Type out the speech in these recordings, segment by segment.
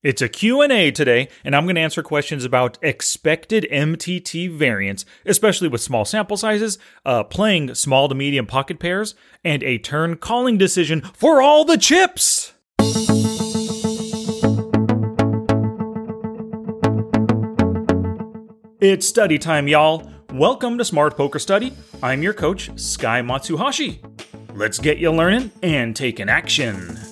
It's a Q&A today, and I'm going to answer questions about expected MTT variance, especially with small sample sizes, uh, playing small to medium pocket pairs, and a turn calling decision for all the chips. It's study time, y'all. Welcome to Smart Poker Study. I'm your coach, Sky Matsuhashi. Let's get you learning and taking action.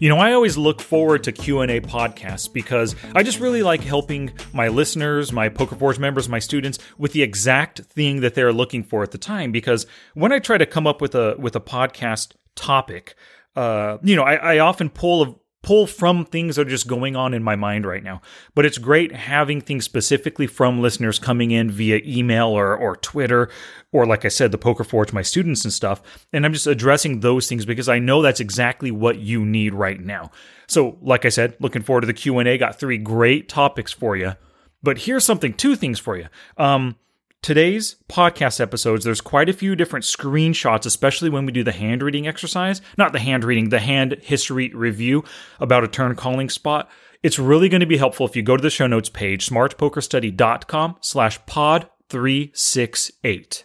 You know, I always look forward to Q&A podcasts because I just really like helping my listeners, my PokerForge members, my students with the exact thing that they're looking for at the time. Because when I try to come up with a with a podcast topic, uh, you know, I, I often pull a pull from things that are just going on in my mind right now. But it's great having things specifically from listeners coming in via email or, or Twitter, or like I said, the Poker Forge, my students and stuff. And I'm just addressing those things because I know that's exactly what you need right now. So, like I said, looking forward to the Q&A. Got three great topics for you. But here's something, two things for you. Um, Today's podcast episodes, there's quite a few different screenshots, especially when we do the hand reading exercise. Not the hand reading, the hand history review about a turn calling spot. It's really going to be helpful if you go to the show notes page, smartpokerstudy.com slash pod 368.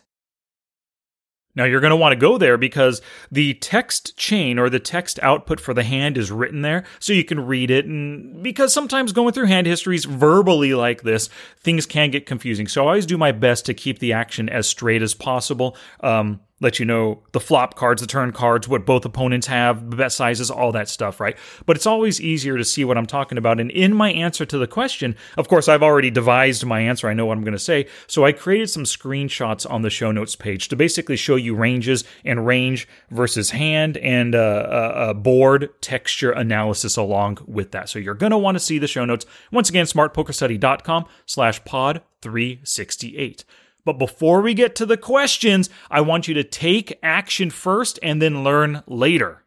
Now you're going to want to go there because the text chain or the text output for the hand is written there so you can read it. And because sometimes going through hand histories verbally like this, things can get confusing. So I always do my best to keep the action as straight as possible. Um, let you know the flop cards, the turn cards, what both opponents have, the bet sizes, all that stuff, right? But it's always easier to see what I'm talking about. And in my answer to the question, of course, I've already devised my answer. I know what I'm going to say. So I created some screenshots on the show notes page to basically show you ranges and range versus hand and uh, a board texture analysis along with that. So you're going to want to see the show notes. Once again, smartpokerstudy.com slash pod 368. But before we get to the questions, I want you to take action first and then learn later.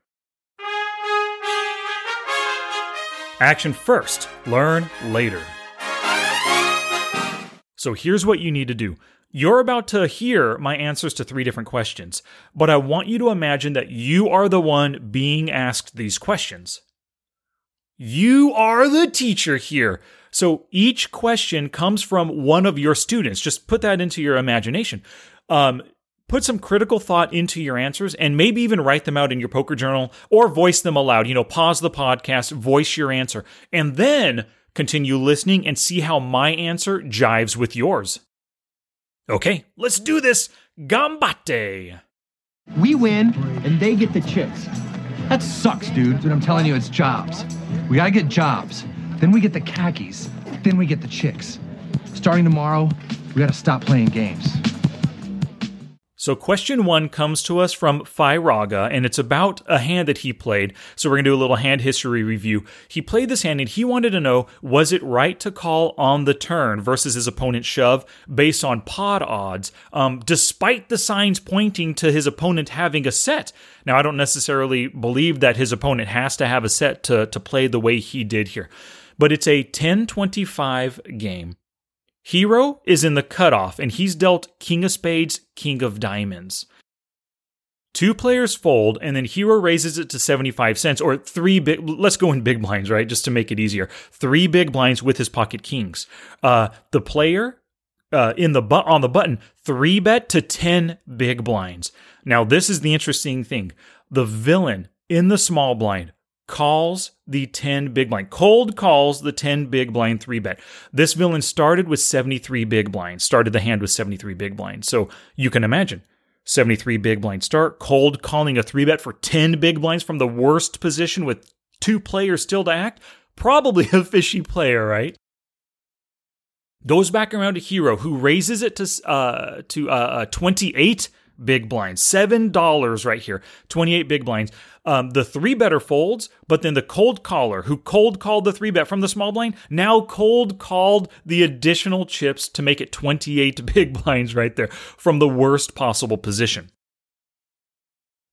Action first, learn later. So here's what you need to do. You're about to hear my answers to three different questions, but I want you to imagine that you are the one being asked these questions. You are the teacher here. So each question comes from one of your students. Just put that into your imagination. Um, put some critical thought into your answers and maybe even write them out in your poker journal or voice them aloud. You know, pause the podcast, voice your answer, and then continue listening and see how my answer jives with yours. Okay, let's do this. Gambate. We win and they get the chips. That sucks, dude. But I'm telling you, it's jobs. We gotta get jobs. Then we get the khakis. Then we get the chicks. Starting tomorrow, we gotta stop playing games. So, question one comes to us from Raga, and it's about a hand that he played. So, we're going to do a little hand history review. He played this hand, and he wanted to know was it right to call on the turn versus his opponent's shove based on pot odds, um, despite the signs pointing to his opponent having a set? Now, I don't necessarily believe that his opponent has to have a set to, to play the way he did here but it's a 1025 game. Hero is in the cutoff, and he's dealt King of Spades, King of Diamonds. Two players fold, and then Hero raises it to 75 cents, or three big, let's go in big blinds, right? Just to make it easier. Three big blinds with his pocket kings. Uh, the player uh, in the but on the button, three bet to 10 big blinds. Now, this is the interesting thing. The villain in the small blind calls the 10 big blind. Cold calls the 10 big blind 3 bet. This villain started with 73 big blinds, started the hand with 73 big blinds. So you can imagine 73 big blind start, cold calling a 3 bet for 10 big blinds from the worst position with two players still to act. Probably a fishy player, right? Goes back around to Hero, who raises it to uh, to uh, uh 28 big blinds. $7 right here. 28 big blinds. Um, the three better folds, but then the cold caller who cold called the three bet from the small blind now cold called the additional chips to make it 28 big blinds right there from the worst possible position.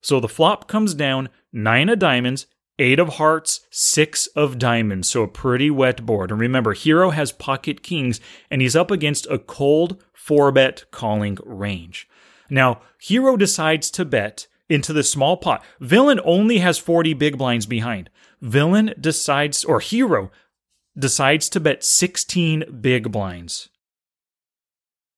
So the flop comes down nine of diamonds, eight of hearts, six of diamonds. So a pretty wet board. And remember, Hero has pocket kings and he's up against a cold four bet calling range. Now, Hero decides to bet into the small pot. Villain only has 40 big blinds behind. Villain decides, or hero decides to bet 16 big blinds.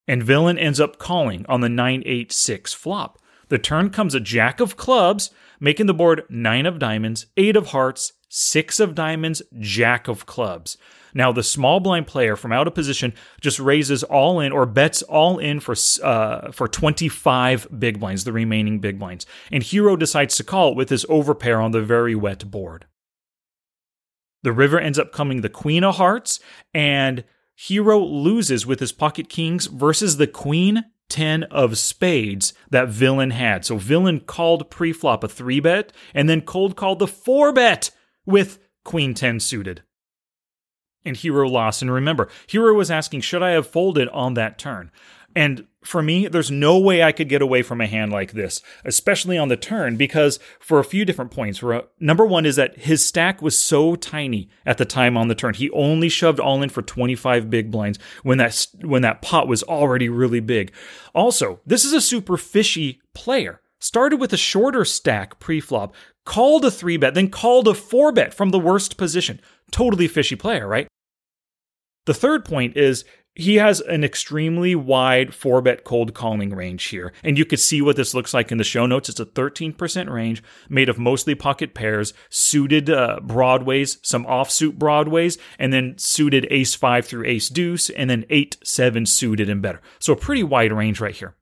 And villain ends up calling on the 986 flop. The turn comes a jack of clubs, making the board 9 of diamonds, 8 of hearts, 6 of diamonds, jack of clubs. Now, the small blind player from out of position just raises all in or bets all in for uh, for 25 big blinds, the remaining big blinds. And Hero decides to call with his overpair on the very wet board. The river ends up coming the Queen of Hearts, and Hero loses with his pocket kings versus the Queen 10 of spades that villain had. So villain called pre-flop a 3 bet and then cold called the 4 bet with queen 10 suited and Hero lost. And remember, Hero was asking, should I have folded on that turn? And for me, there's no way I could get away from a hand like this, especially on the turn, because for a few different points. Number one is that his stack was so tiny at the time on the turn. He only shoved all in for 25 big blinds when that when that pot was already really big. Also, this is a super fishy player. Started with a shorter stack pre-flop, called a three bet, then called a four bet from the worst position. Totally fishy player, right? The third point is he has an extremely wide four bet cold calling range here. And you could see what this looks like in the show notes. It's a 13% range made of mostly pocket pairs, suited uh, broadways, some offsuit broadways, and then suited ace five through ace deuce, and then eight, seven suited and better. So a pretty wide range right here.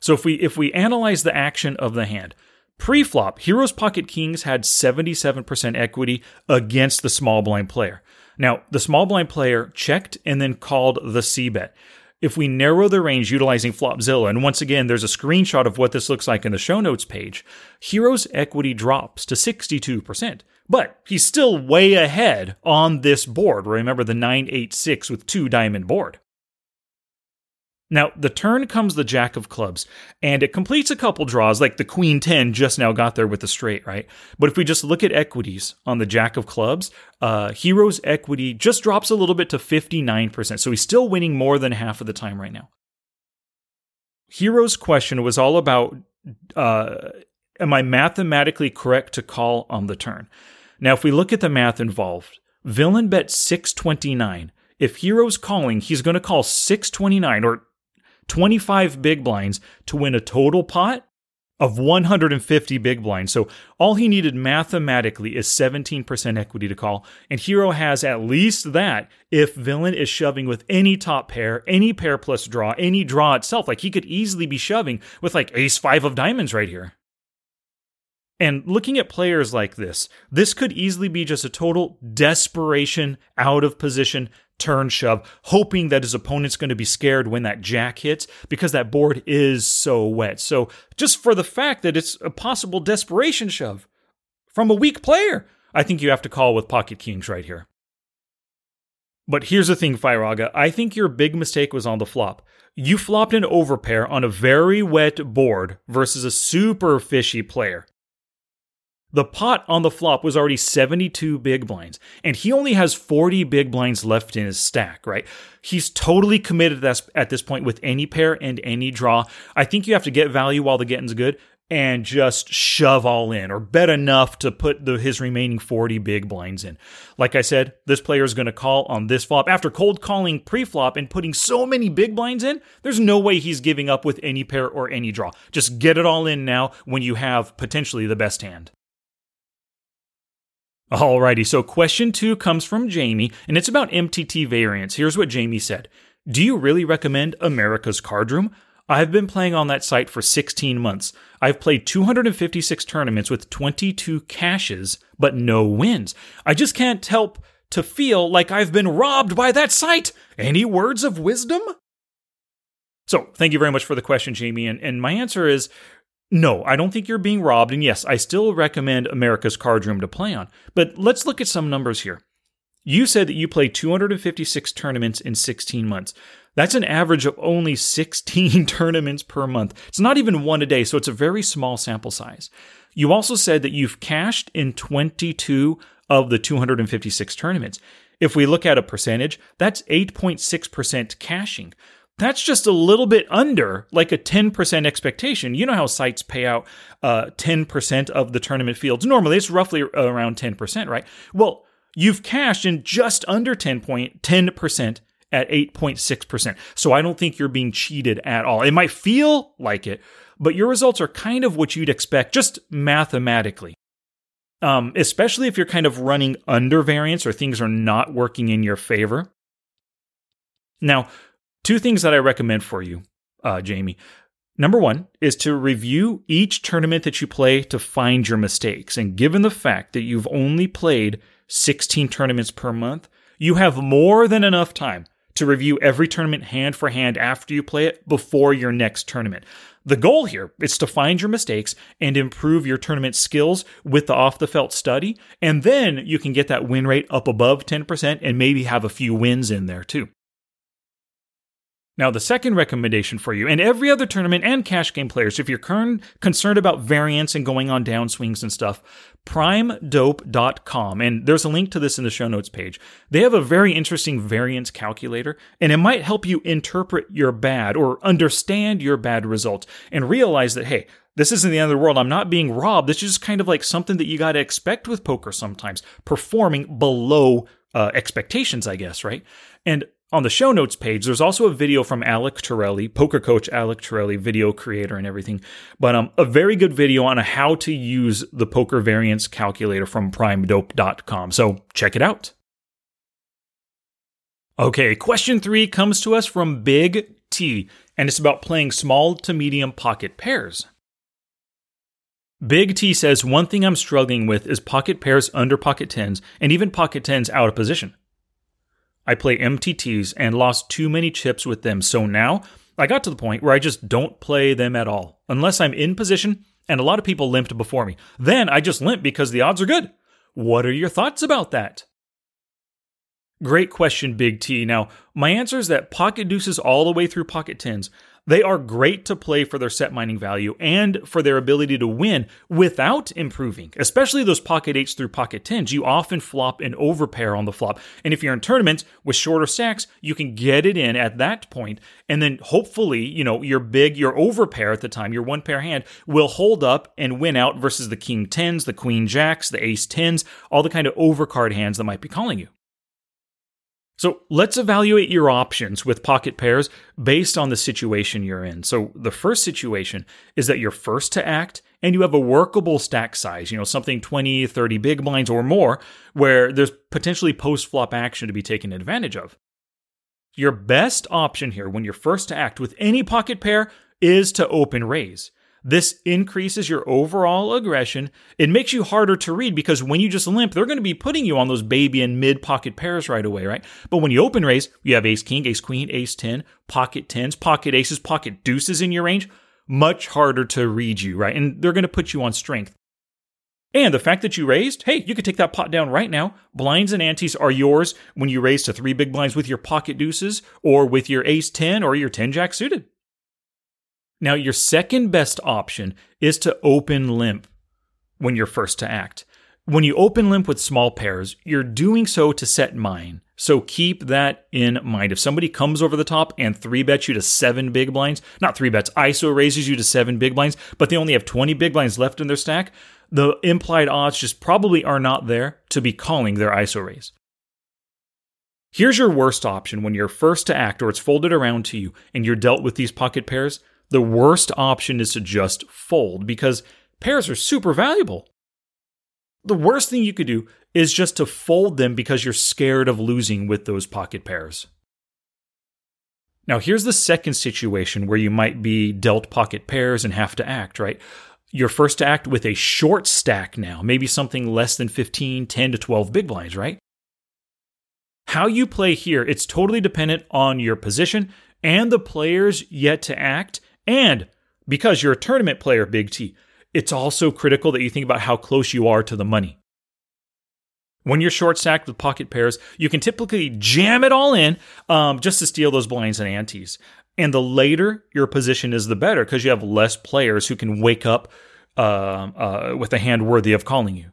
So if we if we analyze the action of the hand, pre-flop, Heroes Pocket Kings had 77% equity against the small blind player. Now, the small blind player checked and then called the C bet. If we narrow the range utilizing Flopzilla, and once again, there's a screenshot of what this looks like in the show notes page, Hero's equity drops to 62%. But he's still way ahead on this board. Remember the 986 with two diamond board. Now, the turn comes the Jack of Clubs, and it completes a couple draws, like the Queen 10 just now got there with the straight, right? But if we just look at equities on the Jack of Clubs, uh, Hero's equity just drops a little bit to 59%. So he's still winning more than half of the time right now. Hero's question was all about uh, Am I mathematically correct to call on the turn? Now, if we look at the math involved, Villain bet 629. If Hero's calling, he's going to call 629 or 25 big blinds to win a total pot of 150 big blinds. So all he needed mathematically is 17% equity to call. And Hero has at least that if Villain is shoving with any top pair, any pair plus draw, any draw itself. Like he could easily be shoving with like ace five of diamonds right here. And looking at players like this, this could easily be just a total desperation, out of position turn shove, hoping that his opponent's going to be scared when that jack hits because that board is so wet. So, just for the fact that it's a possible desperation shove from a weak player, I think you have to call with pocket kings right here. But here's the thing, Fyraga. I think your big mistake was on the flop. You flopped an overpair on a very wet board versus a super fishy player. The pot on the flop was already 72 big blinds, and he only has 40 big blinds left in his stack, right? He's totally committed at this point with any pair and any draw. I think you have to get value while the getting's good and just shove all in or bet enough to put the, his remaining 40 big blinds in. Like I said, this player is going to call on this flop. After cold calling pre-flop and putting so many big blinds in, there's no way he's giving up with any pair or any draw. Just get it all in now when you have potentially the best hand. Alrighty, so question two comes from Jamie, and it's about MTT variance. Here's what Jamie said Do you really recommend America's Card Room? I've been playing on that site for 16 months. I've played 256 tournaments with 22 cashes, but no wins. I just can't help to feel like I've been robbed by that site. Any words of wisdom? So, thank you very much for the question, Jamie. And, and my answer is no, I don't think you're being robbed. And yes, I still recommend America's Card Room to play on. But let's look at some numbers here. You said that you played 256 tournaments in 16 months. That's an average of only 16 tournaments per month. It's not even one a day, so it's a very small sample size. You also said that you've cashed in 22 of the 256 tournaments. If we look at a percentage, that's 8.6% cashing. That's just a little bit under like a 10% expectation. You know how sites pay out uh, 10% of the tournament fields. Normally, it's roughly around 10%, right? Well, you've cashed in just under 10 point, 10% at 8.6%. So I don't think you're being cheated at all. It might feel like it, but your results are kind of what you'd expect just mathematically. Um, especially if you're kind of running under variance or things are not working in your favor. Now, two things that I recommend for you, uh, Jamie. Number one is to review each tournament that you play to find your mistakes. And given the fact that you've only played 16 tournaments per month, you have more than enough time to review every tournament hand for hand after you play it before your next tournament. The goal here is to find your mistakes and improve your tournament skills with the off the felt study, and then you can get that win rate up above 10% and maybe have a few wins in there too. Now, the second recommendation for you, and every other tournament and cash game players, if you're concerned about variance and going on downswings and stuff, primedope.com, and there's a link to this in the show notes page. They have a very interesting variance calculator, and it might help you interpret your bad or understand your bad results and realize that, hey, this isn't the end of the world. I'm not being robbed. This is just kind of like something that you got to expect with poker sometimes, performing below uh, expectations, I guess, right? And on the show notes page, there's also a video from Alec Torelli, poker coach Alec Torelli, video creator and everything. But um, a very good video on how to use the poker variance calculator from primedope.com. So check it out. Okay, question three comes to us from Big T, and it's about playing small to medium pocket pairs. Big T says one thing I'm struggling with is pocket pairs under pocket tens and even pocket tens out of position. I play MTTs and lost too many chips with them. So now I got to the point where I just don't play them at all, unless I'm in position and a lot of people limped before me. Then I just limp because the odds are good. What are your thoughts about that? Great question, Big T. Now, my answer is that pocket deuces all the way through pocket tens they are great to play for their set mining value and for their ability to win without improving, especially those pocket eights through pocket tens. You often flop an overpair on the flop. And if you're in tournaments with shorter stacks, you can get it in at that point, And then hopefully, you know, your big, your overpair at the time, your one pair hand will hold up and win out versus the king tens, the queen jacks, the ace tens, all the kind of overcard hands that might be calling you. So let's evaluate your options with pocket pairs based on the situation you're in. So the first situation is that you're first to act and you have a workable stack size, you know, something 20, 30 big blinds or more, where there's potentially post flop action to be taken advantage of. Your best option here when you're first to act with any pocket pair is to open raise. This increases your overall aggression. It makes you harder to read because when you just limp, they're going to be putting you on those baby and mid pocket pairs right away, right? But when you open raise, you have ace king, ace queen, ace 10, pocket tens, pocket aces, pocket deuces in your range. Much harder to read you, right? And they're going to put you on strength. And the fact that you raised, hey, you could take that pot down right now. Blinds and antes are yours when you raise to three big blinds with your pocket deuces or with your ace 10 or your 10 jack suited. Now, your second best option is to open limp when you're first to act. When you open limp with small pairs, you're doing so to set mine. So keep that in mind. If somebody comes over the top and three bets you to seven big blinds, not three bets, ISO raises you to seven big blinds, but they only have 20 big blinds left in their stack, the implied odds just probably are not there to be calling their ISO raise. Here's your worst option when you're first to act or it's folded around to you and you're dealt with these pocket pairs the worst option is to just fold because pairs are super valuable. The worst thing you could do is just to fold them because you're scared of losing with those pocket pairs. Now, here's the second situation where you might be dealt pocket pairs and have to act, right? You're first to act with a short stack now, maybe something less than 15, 10 to 12 big blinds, right? How you play here, it's totally dependent on your position and the players yet to act and because you're a tournament player, Big T, it's also critical that you think about how close you are to the money. When you're short stacked with pocket pairs, you can typically jam it all in um, just to steal those blinds and antes. And the later your position is, the better because you have less players who can wake up uh, uh, with a hand worthy of calling you.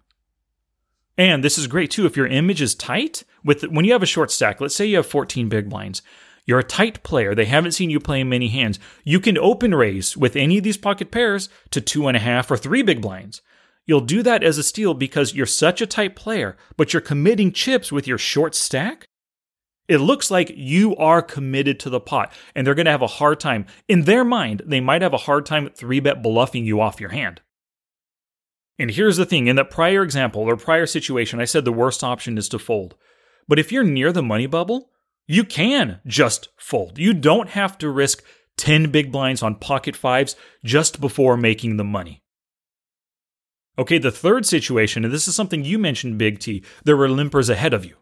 And this is great too if your image is tight. With when you have a short stack, let's say you have 14 big blinds, You're a tight player. They haven't seen you play many hands. You can open raise with any of these pocket pairs to two and a half or three big blinds. You'll do that as a steal because you're such a tight player, but you're committing chips with your short stack. It looks like you are committed to the pot, and they're going to have a hard time. In their mind, they might have a hard time three bet bluffing you off your hand. And here's the thing in that prior example or prior situation, I said the worst option is to fold. But if you're near the money bubble, you can just fold. You don't have to risk 10 big blinds on pocket fives just before making the money. Okay, the third situation, and this is something you mentioned, Big T, there were limpers ahead of you.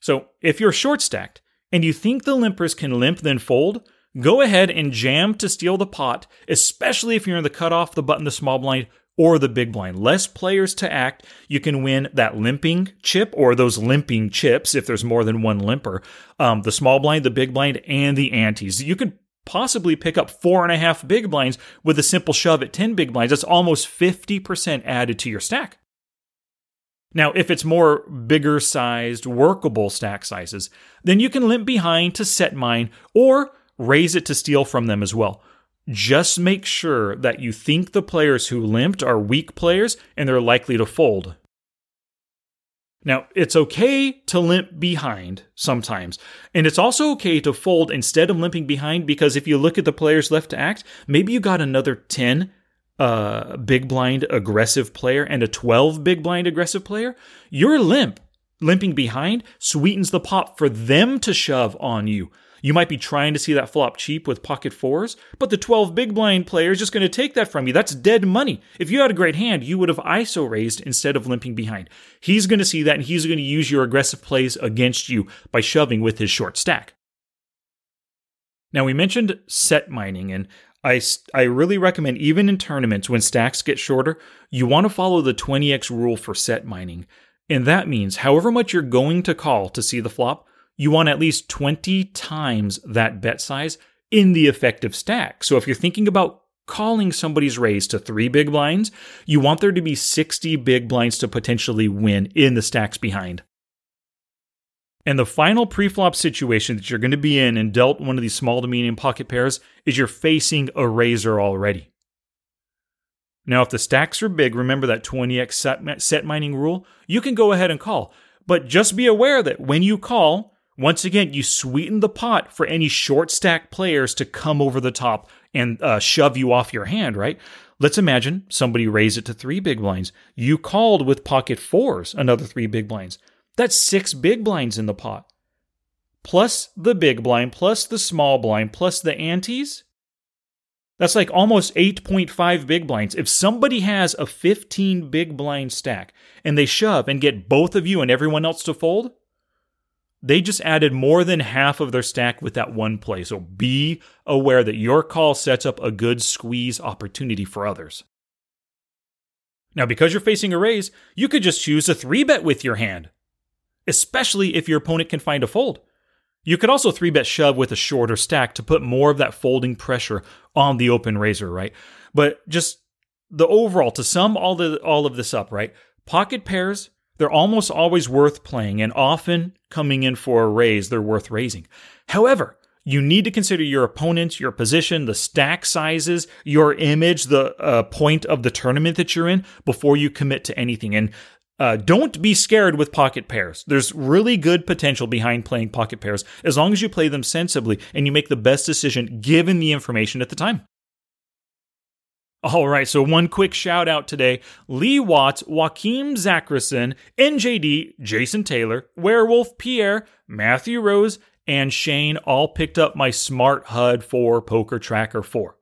So if you're short stacked and you think the limpers can limp then fold, go ahead and jam to steal the pot, especially if you're in the cutoff, the button, the small blind, or the big blind. Less players to act, you can win that limping chip or those limping chips if there's more than one limper. Um, the small blind, the big blind, and the antes. You could possibly pick up four and a half big blinds with a simple shove at 10 big blinds. That's almost 50% added to your stack. Now, if it's more bigger sized, workable stack sizes, then you can limp behind to set mine or raise it to steal from them as well. Just make sure that you think the players who limped are weak players and they're likely to fold. Now, it's okay to limp behind sometimes, and it's also okay to fold instead of limping behind because if you look at the players left to act, maybe you got another 10 uh, big blind aggressive player and a 12 big blind aggressive player. Your limp, limping behind, sweetens the pot for them to shove on you. You might be trying to see that flop cheap with pocket fours, but the 12 big blind player is just going to take that from you. That's dead money. If you had a great hand, you would have ISO raised instead of limping behind. He's going to see that and he's going to use your aggressive plays against you by shoving with his short stack. Now, we mentioned set mining, and I, I really recommend, even in tournaments when stacks get shorter, you want to follow the 20x rule for set mining. And that means however much you're going to call to see the flop, you want at least 20 times that bet size in the effective stack. So if you're thinking about calling somebody's raise to three big blinds, you want there to be 60 big blinds to potentially win in the stacks behind. And the final preflop situation that you're going to be in and dealt one of these small to medium pocket pairs is you're facing a raiser already. Now, if the stacks are big, remember that 20x set, set mining rule, you can go ahead and call. But just be aware that when you call, once again, you sweeten the pot for any short stack players to come over the top and uh, shove you off your hand, right? Let's imagine somebody raised it to three big blinds. You called with pocket fours, another three big blinds. That's six big blinds in the pot. Plus the big blind, plus the small blind, plus the antes. That's like almost 8.5 big blinds. If somebody has a 15 big blind stack and they shove and get both of you and everyone else to fold, they just added more than half of their stack with that one play. So be aware that your call sets up a good squeeze opportunity for others. Now, because you're facing a raise, you could just choose a three bet with your hand, especially if your opponent can find a fold. You could also three bet shove with a shorter stack to put more of that folding pressure on the open raiser, right? But just the overall, to sum all the all of this up, right? Pocket pairs they're almost always worth playing, and often coming in for a raise, they're worth raising. However, you need to consider your opponent, your position, the stack sizes, your image, the uh, point of the tournament that you're in before you commit to anything. And uh, don't be scared with pocket pairs. There's really good potential behind playing pocket pairs as long as you play them sensibly and you make the best decision given the information at the time. All right, so one quick shout out today Lee Watts, Joaquim Zachrison, NJD, Jason Taylor, Werewolf Pierre, Matthew Rose, and Shane all picked up my Smart HUD 4 Poker Tracker 4.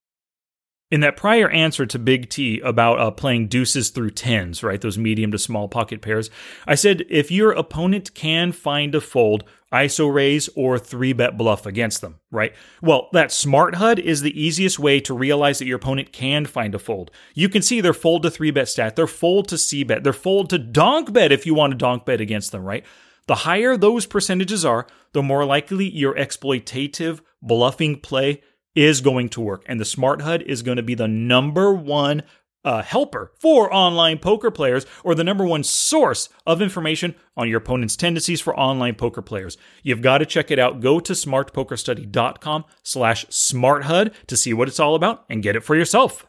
In that prior answer to Big T about uh, playing deuces through tens, right, those medium to small pocket pairs, I said if your opponent can find a fold, ISO raise or three bet bluff against them, right? Well, that smart HUD is the easiest way to realize that your opponent can find a fold. You can see their fold to three bet stat, their fold to C bet, their fold to donk bet if you want to donk bet against them, right? The higher those percentages are, the more likely your exploitative bluffing play is going to work. And the Smart HUD is going to be the number one a helper for online poker players or the number one source of information on your opponent's tendencies for online poker players. You've got to check it out. Go to smartpokerstudy.com slash smarthud to see what it's all about and get it for yourself.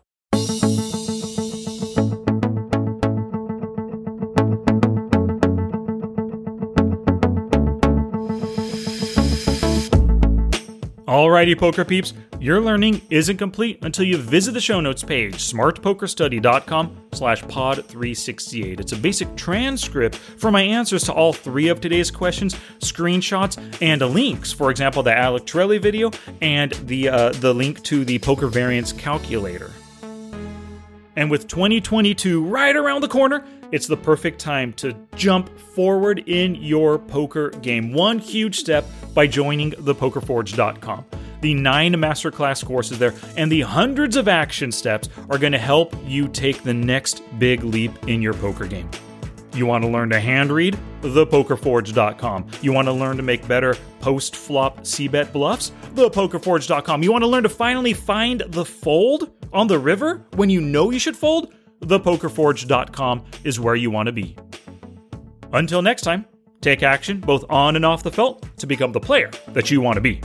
Alrighty, poker peeps, your learning isn't complete until you visit the show notes page, smartpokerstudy.com slash pod 368. It's a basic transcript for my answers to all three of today's questions, screenshots, and links. For example, the Alec Torelli video and the, uh, the link to the poker variance calculator. And with 2022 right around the corner, it's the perfect time to jump forward in your poker game. One huge step by joining thepokerforge.com. The nine masterclass courses there and the hundreds of action steps are going to help you take the next big leap in your poker game. You want to learn to hand read? ThePokerForge.com. You want to learn to make better post flop c bet bluffs? ThePokerForge.com. You want to learn to finally find the fold on the river when you know you should fold? ThePokerForge.com is where you want to be. Until next time, take action both on and off the felt to become the player that you want to be.